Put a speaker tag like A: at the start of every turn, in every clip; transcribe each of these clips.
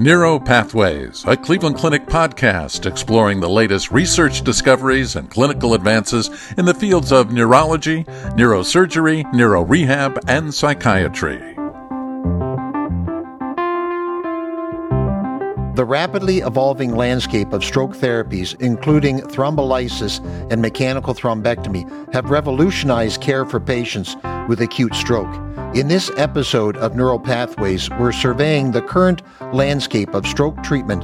A: Neuro Pathways, a Cleveland Clinic podcast exploring the latest research discoveries and clinical advances in the fields of neurology, neurosurgery, neurorehab, and psychiatry.
B: The rapidly evolving landscape of stroke therapies, including thrombolysis and mechanical thrombectomy, have revolutionized care for patients with acute stroke. In this episode of Neural Pathways, we're surveying the current landscape of stroke treatment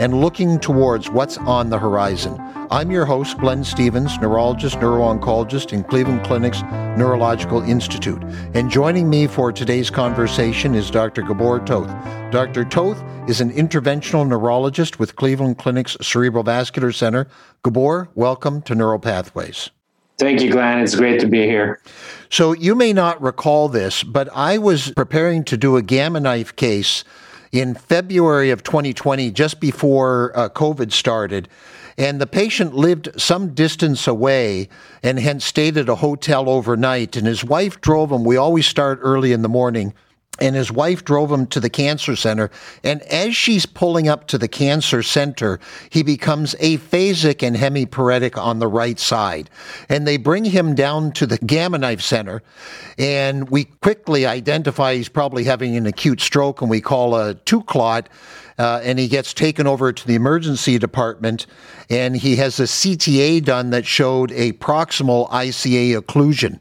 B: and looking towards what's on the horizon. I'm your host, Glenn Stevens, neurologist, neuro-oncologist in Cleveland Clinic's Neurological Institute. And joining me for today's conversation is Dr. Gabor Toth. Dr. Toth is an interventional neurologist with Cleveland Clinic's Cerebrovascular Center. Gabor, welcome to Neural Pathways.
C: Thank you, Glenn. It's great to be here.
B: So, you may not recall this, but I was preparing to do a gamma knife case in February of 2020, just before uh, COVID started. And the patient lived some distance away and had stayed at a hotel overnight. And his wife drove him. We always start early in the morning and his wife drove him to the cancer center. And as she's pulling up to the cancer center, he becomes aphasic and hemiparetic on the right side. And they bring him down to the Gamma Knife Center, and we quickly identify he's probably having an acute stroke, and we call a two clot. Uh, and he gets taken over to the emergency department, and he has a CTA done that showed a proximal ICA occlusion.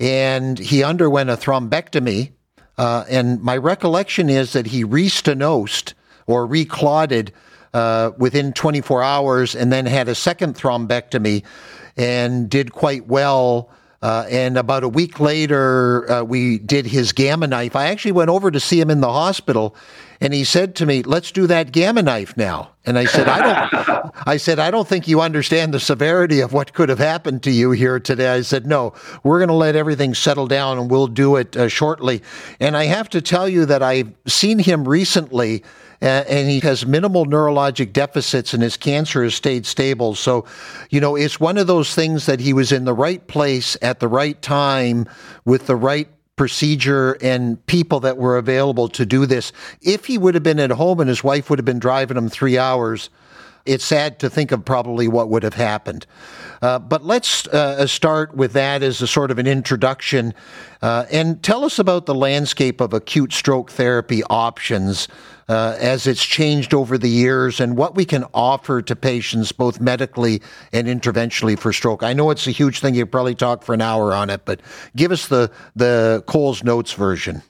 B: And he underwent a thrombectomy uh, and my recollection is that he restenosed or reclotted uh, within 24 hours and then had a second thrombectomy and did quite well. Uh, and about a week later, uh, we did his gamma knife. I actually went over to see him in the hospital, and he said to me, "Let's do that gamma knife now." And I said, "I don't." I said, "I don't think you understand the severity of what could have happened to you here today." I said, "No, we're going to let everything settle down, and we'll do it uh, shortly." And I have to tell you that I've seen him recently. And he has minimal neurologic deficits and his cancer has stayed stable. So, you know, it's one of those things that he was in the right place at the right time with the right procedure and people that were available to do this. If he would have been at home and his wife would have been driving him three hours, it's sad to think of probably what would have happened. Uh, but let's uh, start with that as a sort of an introduction. Uh, and tell us about the landscape of acute stroke therapy options uh, as it's changed over the years and what we can offer to patients both medically and interventionally for stroke. I know it's a huge thing. You probably talk for an hour on it, but give us the, the Coles Notes version.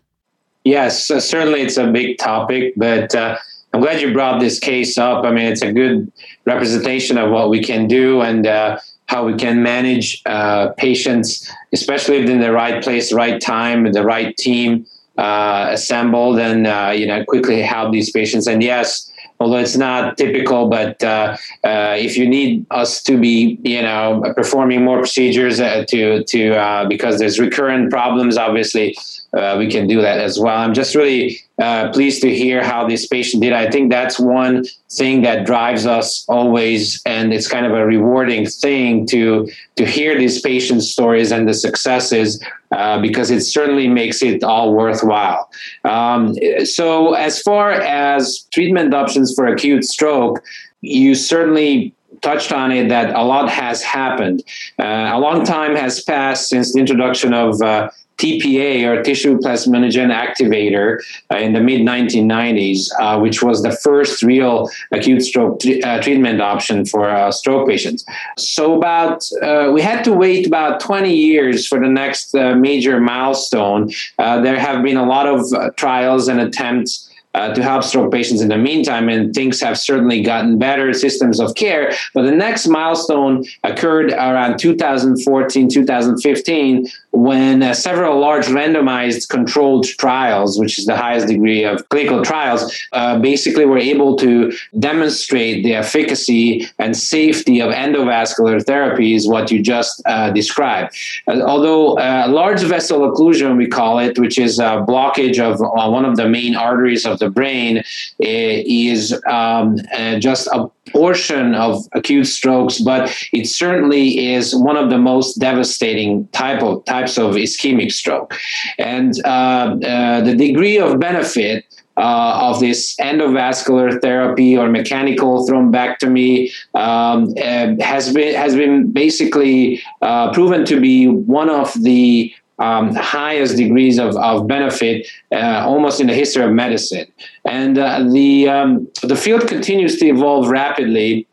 C: Yes, uh, certainly it's a big topic, but uh, I'm glad you brought this case up. I mean, it's a good representation of what we can do and uh, how we can manage uh, patients, especially if they're in the right place, right time, the right team uh, assembled and uh, you know quickly help these patients. And yes, although it's not typical, but uh, uh if you need us to be you know performing more procedures to to because there's recurrent problems, obviously uh, we can do that as well. I'm just really uh, pleased to hear how this patient did. I think that's one thing that drives us always, and it's kind of a rewarding thing to to hear these patient stories and the successes uh, because it certainly makes it all worthwhile. Um, so, as far as treatment options for acute stroke, you certainly touched on it that a lot has happened. Uh, a long time has passed since the introduction of uh, TPA or tissue plasminogen activator uh, in the mid 1990s, uh, which was the first real acute stroke uh, treatment option for uh, stroke patients. So about uh, we had to wait about 20 years for the next uh, major milestone. there have been a lot of trials and attempts uh, to help stroke patients in the meantime, and things have certainly gotten better systems of care. But the next milestone occurred around 2014, 2015, when uh, several large randomized controlled trials, which is the highest degree of clinical trials, uh, basically were able to demonstrate the efficacy and safety of endovascular therapies, what you just uh, described. Uh, although uh, large vessel occlusion, we call it, which is a blockage of one of the main arteries of the brain eh, is um, uh, just a portion of acute strokes, but it certainly is one of the most devastating type of types of ischemic stroke. And uh, uh, the degree of benefit uh, of this endovascular therapy or mechanical thrombectomy um, uh, has been has been basically uh, proven to be one of the um, highest degrees of, of benefit uh, almost in the history of medicine. And uh, the, um, the field continues to evolve rapidly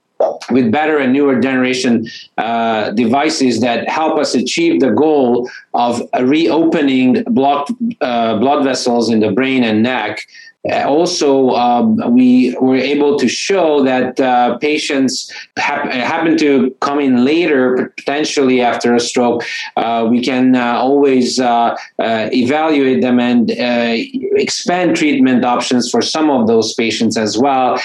C: with better and newer generation uh, devices that help us achieve the goal of reopening blocked uh, blood vessels in the brain and neck also, um, we were able to show that uh, patients hap- happen to come in later, potentially after a stroke. Uh, we can uh, always uh, uh, evaluate them and expand treatment options for some of those patients as well.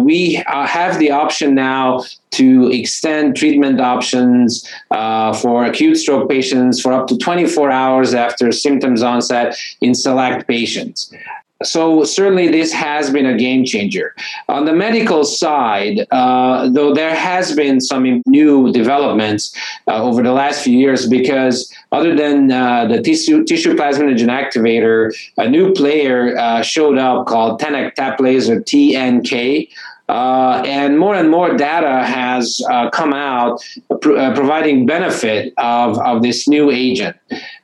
C: we have the option now to extend treatment options uh, for acute stroke patients for up to 24 hours after symptoms onset in select patients so certainly this has been a game changer. On the medical side, uh, though there has been some new developments uh, over the last few years, because other than uh, the tissue, tissue plasminogen activator, a new player uh, showed up called tenecteplase or TNK. Uh, and more and more data has uh, come out pr- uh, providing benefit of, of this new agent.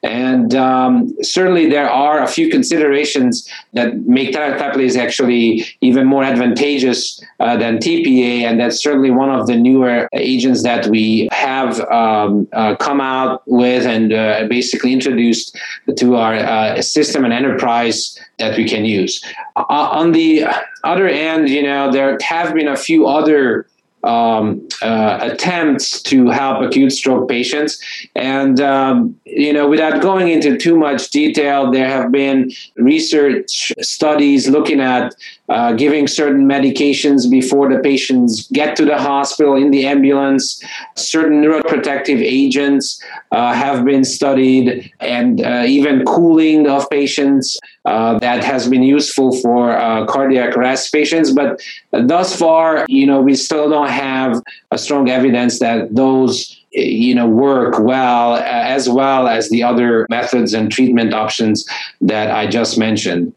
C: And um, certainly there are a few considerations that make Tenac actually even more advantageous uh, than TPA. And that's certainly one of the newer agents that we have um, uh, come out with and uh, basically introduced to our system and enterprise that we can use. on the other end, you know, there have been a few other um, uh, attempts to help acute stroke patients. And, um, you know, without going into too much detail, there have been research studies looking at uh, giving certain medications before the patients get to the hospital in the ambulance. Certain neuroprotective agents uh, have been studied, and uh, even cooling of patients uh, that has been useful for uh, cardiac arrest patients. But thus far, you know, we still don't have a strong evidence that those you know work well as well as the other methods and treatment options that I just mentioned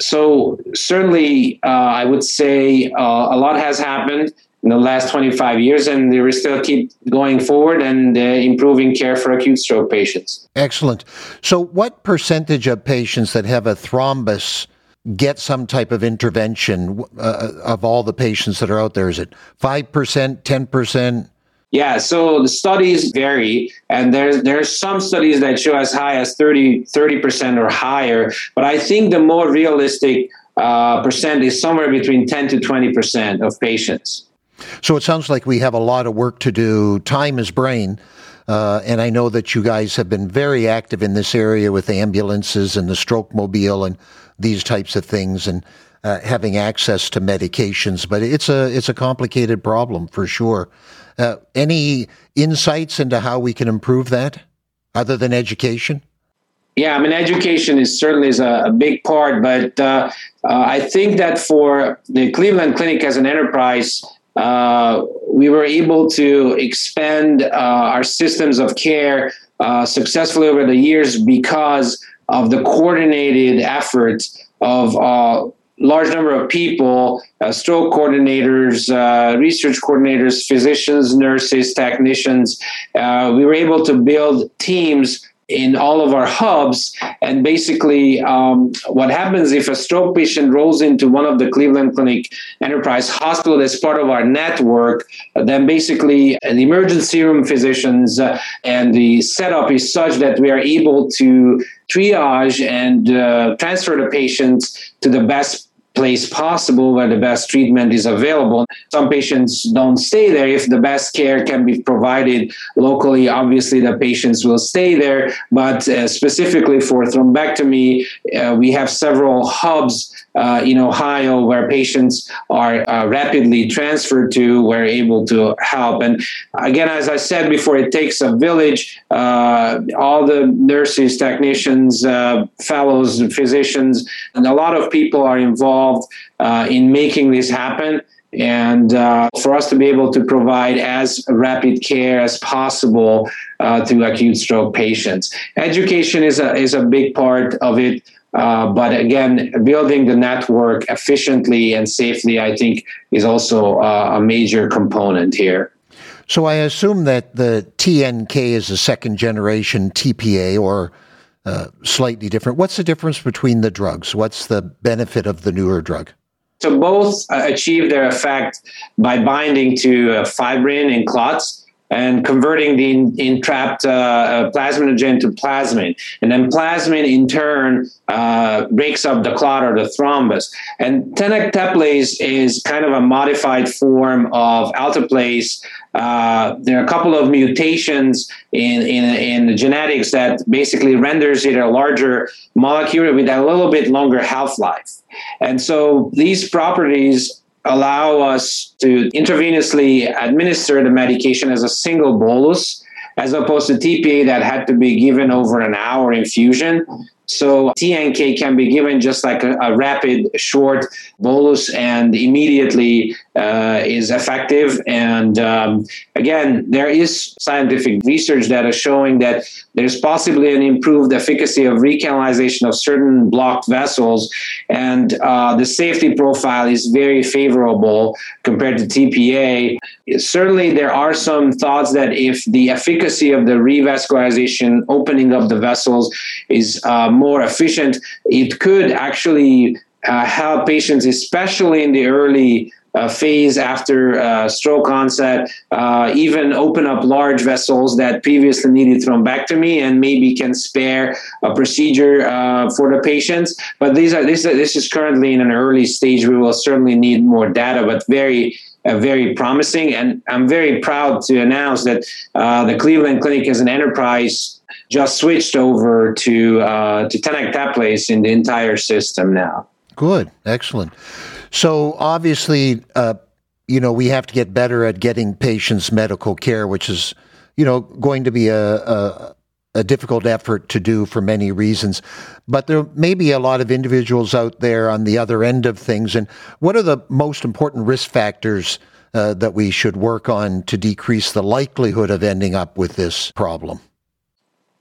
C: so certainly, uh, I would say uh, a lot has happened in the last 25 years, and we still keep going forward and uh, improving care for acute stroke patients.
B: Excellent. So, what percentage of patients that have a thrombus get some type of intervention uh, of all the patients that are out there? Is it 5%, 10%?
C: Yeah, so the studies vary, and there's there's some studies that show as high as 30 percent or higher. But I think the more realistic uh, percent is somewhere between 10 to 20 percent of patients.
B: So it sounds like we have a lot of work to do. Time is brain. Uh, and I know that you guys have been very active in this area with ambulances and the stroke mobile and these types of things and uh, having access to medications. But it's a it's a complicated problem for sure. Uh, any insights into how we can improve that other than education?
C: Yeah, I mean, education is certainly is a, a big part, but uh, uh, I think that for the Cleveland Clinic as an enterprise, uh, we were able to expand uh, our systems of care successfully over the years because of the coordinated efforts of large number of people, uh, stroke coordinators, uh, research coordinators, physicians, nurses, technicians. Uh, we were able to build teams in all of our hubs. And basically, um, what happens if a stroke patient rolls into one of the Cleveland Clinic Enterprise Hospital as part of our network, then basically the emergency room physicians uh, and the setup is such that we are able to triage and uh, transfer the patients to the best place possible where the best treatment is available. Some patients don't stay there. If the best care can be provided locally, obviously the patients will stay there. But uh, specifically for thrombectomy, uh, we have several hubs uh, in Ohio where patients are uh, rapidly transferred to, we're able to help. And again, as I said before, it takes a village. Uh, all the nurses, technicians, uh, fellows, physicians, and a lot of people are involved uh, in making this happen. And uh, for us to be able to provide as rapid care as possible to acute stroke patients, education is a is a big part of it Uh, but again, building the network efficiently and safely, I think, is also uh, a major component here.
B: So I assume that the TNK is a second generation TPA or uh, slightly different. What's the difference between the drugs? What's the benefit of the newer drug?
C: So both uh, achieve their effect by binding to uh, fibrin and clots and converting the entrapped uh, uh, plasminogen to plasmin. And then plasmin, in turn, uh, breaks up the clot or the thrombus. And tenecteplase is kind of a modified form of alteplase. Uh, there are a couple of mutations in, in, in the genetics that basically renders it a larger molecule with a little bit longer half-life. And so these properties allow us to intravenously administer the medication as a single bolus as opposed to TPA that had to be given over an hour infusion. So TNK can be given just like a, a rapid, short bolus and immediately uh, is effective. And um, again, there is scientific research that is showing that there's possibly an improved efficacy of recanalization of certain blocked vessels, and uh, the safety profile is very favorable compared to TPA. Certainly, there are some thoughts that if the efficacy of the revascularization, opening of the vessels, is uh, more efficient, it could actually uh, help patients, especially in the early uh, phase after uh, stroke onset, uh, even open up large vessels that previously needed thrombectomy and maybe can spare a procedure uh, for the patients. But these are this, this is currently in an early stage. We will certainly need more data, but very uh, very promising. And I'm very proud to announce that uh, the Cleveland Clinic as an enterprise just switched over to uh, to tenecteplase in the entire system now.
B: Good, excellent. So obviously, uh, you know, we have to get better at getting patients medical care, which is, you know, going to be a, a a difficult effort to do for many reasons. But there may be a lot of individuals out there on the other end of things. And what are the most important risk factors uh, that we should work on to decrease the likelihood of ending up with this problem?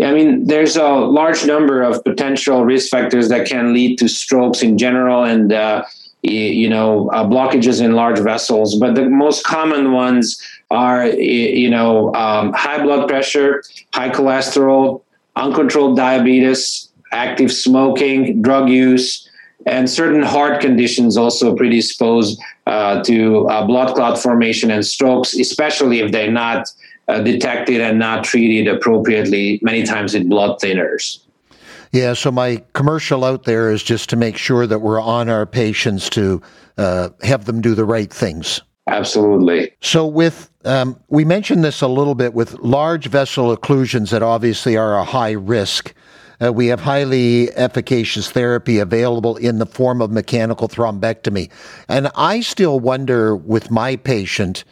C: I mean, there's a large number of potential risk factors that can lead to strokes in general and, uh, you know, uh, blockages in large vessels. But the most common ones are, you know, um, high blood pressure, high cholesterol, uncontrolled diabetes, active smoking, drug use, and certain heart conditions also predispose uh, to uh, blood clot formation and strokes, especially if they're not uh, detected and not treated appropriately, many times with blood thinners.
B: Yeah, so my commercial out there is just to make sure that we're on our patients to uh, have them do the right things.
C: Absolutely.
B: So, with um, we mentioned this a little bit with large vessel occlusions that obviously are a high risk. Uh, we have highly efficacious therapy available in the form of mechanical thrombectomy. And I still wonder with my patient,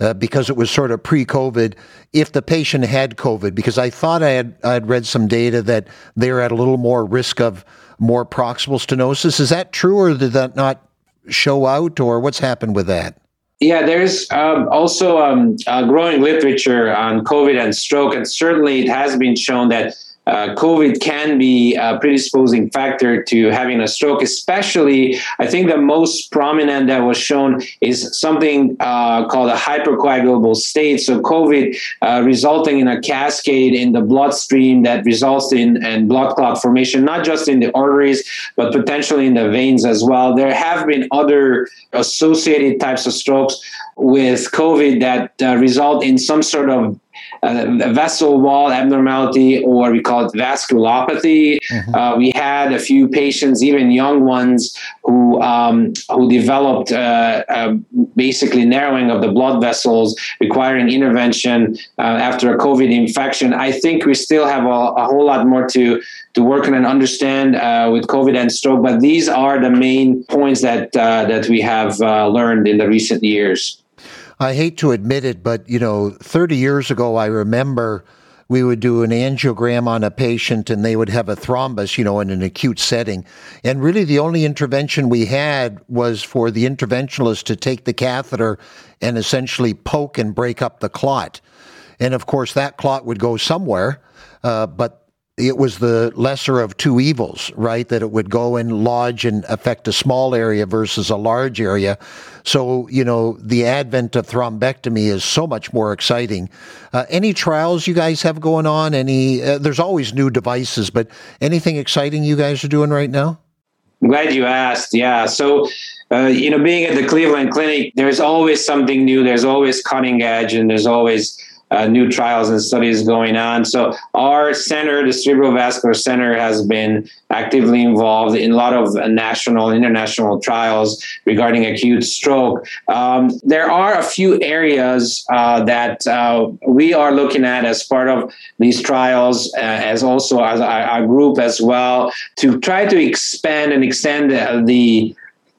B: uh, because it was sort of pre-COVID, if the patient had COVID, because I thought I had I had read some data that they're at a little more risk of more proximal stenosis. Is that true, or did that not show out, or what's happened with that?
C: Yeah, there's um, also um, growing literature on COVID and stroke, and certainly it has been shown that uh, COVID can be a predisposing factor to having a stroke, especially, I think the most prominent that was shown is something uh, called a hypercoagulable state. So, COVID uh, resulting in a cascade in the bloodstream that results in, and blood clot formation, not just in the arteries, but potentially in the veins as well. There have been other associated types of strokes with COVID that uh, result in some sort of a vessel wall abnormality, or we call it vasculopathy. Mm-hmm. Uh, we had a few patients, even young ones, who um, who developed uh, uh, basically narrowing of the blood vessels, requiring intervention uh, after a COVID infection. I think we still have a, a whole lot more to to work on and understand uh, with COVID and stroke, but these are the main points that uh, that we have learned in the recent years.
B: I hate to admit it, but you know, 30 years ago, I remember we would do an angiogram on a patient and they would have a thrombus, you know, in an acute setting. And really the only intervention we had was for the interventionalist to take the catheter and essentially poke and break up the clot. And of course, that clot would go somewhere, uh, but it was the lesser of two evils, right? That it would go and lodge and affect a small area versus a large area. So, you know, the advent of thrombectomy is so much more exciting. Uh, any trials you guys have going on? Any, uh, there's always new devices, but anything exciting you guys are doing right now?
C: I'm glad you asked. Yeah. So, uh, you know, being at the Cleveland Clinic, there's always something new. There's always cutting edge, and there's always uh, new trials and studies going on. So our center, the Cerebrovascular Center, has been actively involved in a lot of national, international trials regarding acute stroke. Um, there are a few areas uh, that uh, we are looking at as part of these trials, uh, as also as our, our, group as well, to try to expand and extend the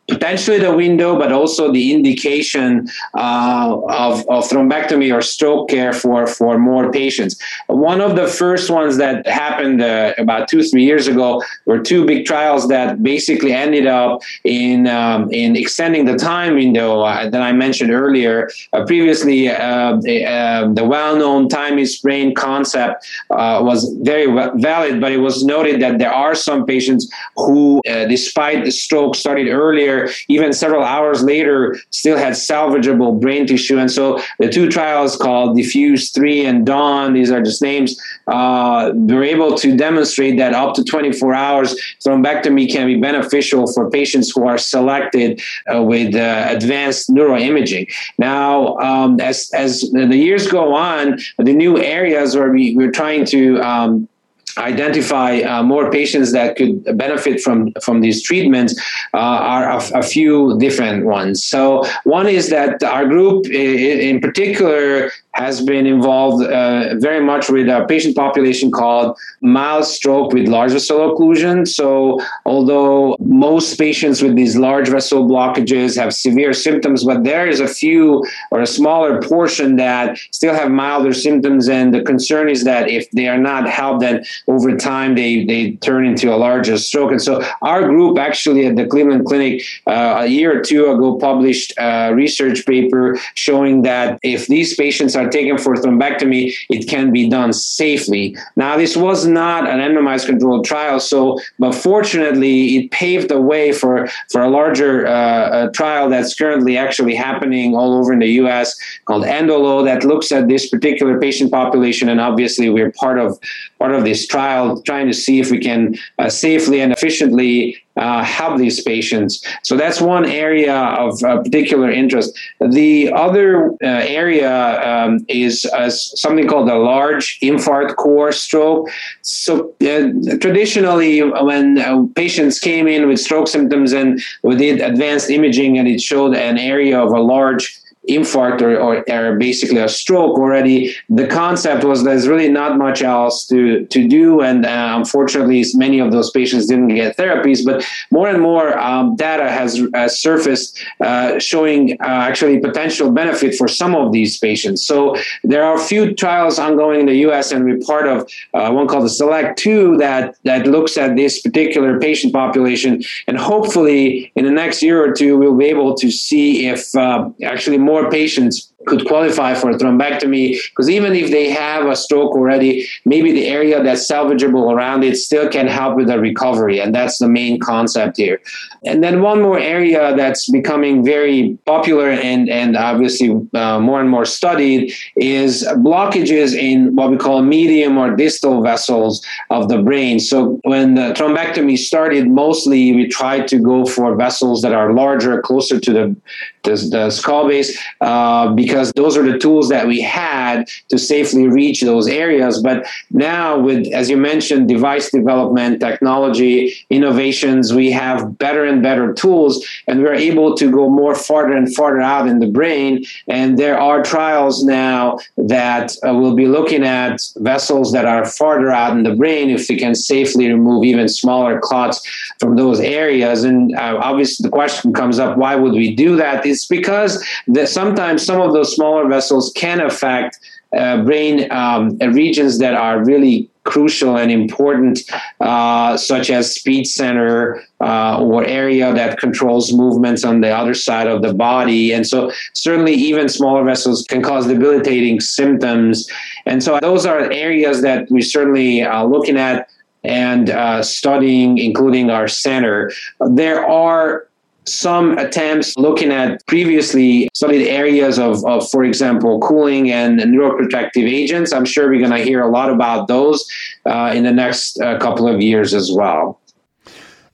C: potentially the window, but also the indication uh, of, of thrombectomy or stroke care for, for more patients. One of the first ones that happened uh, about two, three years ago were two big trials that basically ended up in, um, in extending the time window uh, that I mentioned earlier. Uh, previously, uh, the, uh, the well-known time is brain concept was very valid, but it was noted that there are some patients who, despite the stroke started earlier, even several hours later, still had salvageable brain tissue. And so the two trials called DEFUSE 3 and Dawn, these are just names, uh, were able to demonstrate that up to 24 hours, thrombectomy can be beneficial for patients who are selected uh, with uh, advanced neuroimaging. Now, um, as, as the years go on, the new areas where we, we're trying to um, identify uh, more patients that could benefit from from these treatments uh, are a, a, few different ones. So one is that our group in particular has been involved uh, very much with a patient population called mild stroke with large vessel occlusion. So, although most patients with these large vessel blockages have severe symptoms, but there is a few or a smaller portion that still have milder symptoms. And the concern is that if they are not helped, then over time they, they turn into a larger stroke. And so, our group actually at the Cleveland Clinic uh, a year or two ago published a research paper showing that if these patients are are taken for thrombectomy, it can be done safely. Now, this was not an randomized controlled trial, so but fortunately, it paved the way for for a larger uh, trial that's currently actually happening all over in the U.S. called ENDOLOW that looks at this particular patient population, and obviously, we're part of part of this trial, trying to see if we can uh, safely and efficiently uh, help these patients. So that's one area of uh, particular interest. The other uh, area um, is uh, something called a large infarct core stroke. So uh, traditionally, when uh, patients came in with stroke symptoms and we did advanced imaging and it showed an area of a large infarct or, or, or, basically a stroke already, the concept was there's really not much else to, to do. And uh, unfortunately, many of those patients didn't get therapies. But more and more um, data has, surfaced uh, showing uh, actually potential benefit for some of these patients. So there are a few trials ongoing in the US, and we're part of uh, one called the Select 2 that, that looks at this particular patient population. And hopefully, in the next year or two, we'll be able to see if uh, actually more more patients could qualify for a thrombectomy because even if they have a stroke already, maybe the area that's salvageable around it still can help with the recovery. And that's the main concept here. And then one more area that's becoming very popular and, and obviously uh, more and more studied is blockages in what we call medium or distal vessels of the brain. So when the thrombectomy started, mostly we tried to go for vessels that are larger, closer to the, the, the skull base, uh, because because those are the tools that we had to safely reach those areas. But now, with, as you mentioned, device development, technology, innovations, we have better and better tools, and we're able to go more farther and farther out in the brain. And there are trials now that uh, will be looking at vessels that are farther out in the brain if we can safely remove even smaller clots from those areas. And uh, obviously, the question comes up why would we do that? It's because that sometimes some of those smaller vessels can affect uh, brain um, regions that are really crucial and important, uh, such as speech center uh, or area that controls movements on the other side of the body. And so, certainly, even smaller vessels can cause debilitating symptoms. And so, those are areas that we're certainly uh, looking at and uh, studying, including our center. There are some attempts looking at previously studied areas of, of for example, cooling and neuroprotective agents. I'm sure we're going to hear a lot about those uh, in the next uh, couple of years as well.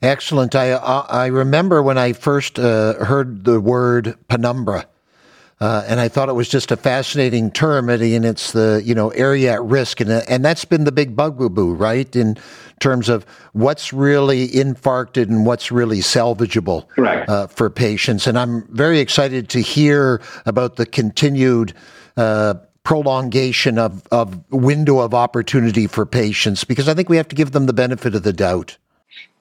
B: Excellent. I I remember when I first uh, heard the word penumbra uh, and I thought it was just a fascinating term, and it's the you know area at risk, and and that's been the big bugaboo, right? In terms of what's really infarcted and what's really salvageable uh, for patients. And I'm very excited to hear about the continued. Uh, prolongation of, of window of opportunity for patients because I think we have to give them the benefit of the doubt.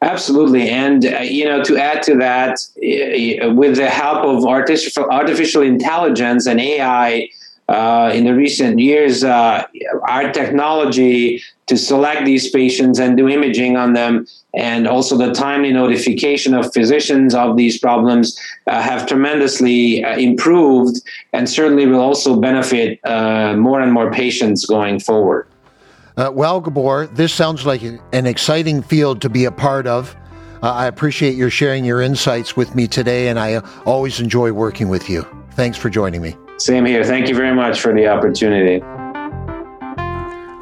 C: Absolutely, and uh, you know, to add to that, uh, with the help of artificial artificial intelligence and AI, uh, in the recent years, uh, our technology to select these patients and do imaging on them, and also the timely notification of physicians of these problems, uh, have tremendously uh, improved, and certainly will also benefit more and more patients going forward.
B: Uh, well, Gabor, this sounds like an exciting field to be a part of. Uh, I appreciate your sharing your insights with me today, and I always enjoy working with you. Thanks for joining me.
C: Same here. Thank you very much for the opportunity.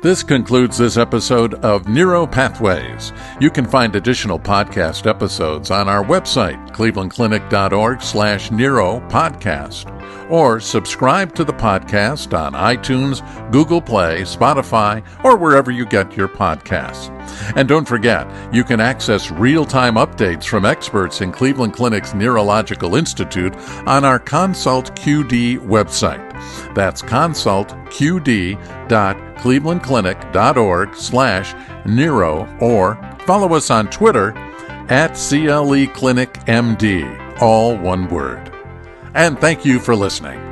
A: This concludes this episode of Neuro Pathways. You can find additional podcast episodes on our website, clevelandclinic.org slash neuro podcast or subscribe to the podcast on iTunes, Google Play, Spotify, or wherever you get your podcasts. And don't forget, you can access real time updates from experts in Cleveland Clinic's Neurological Institute on our Consult QD website. That's consultqd.clevelandclinic.org slash neuro or follow us on Twitter at CLE Clinic MD, all one word and thank you for listening.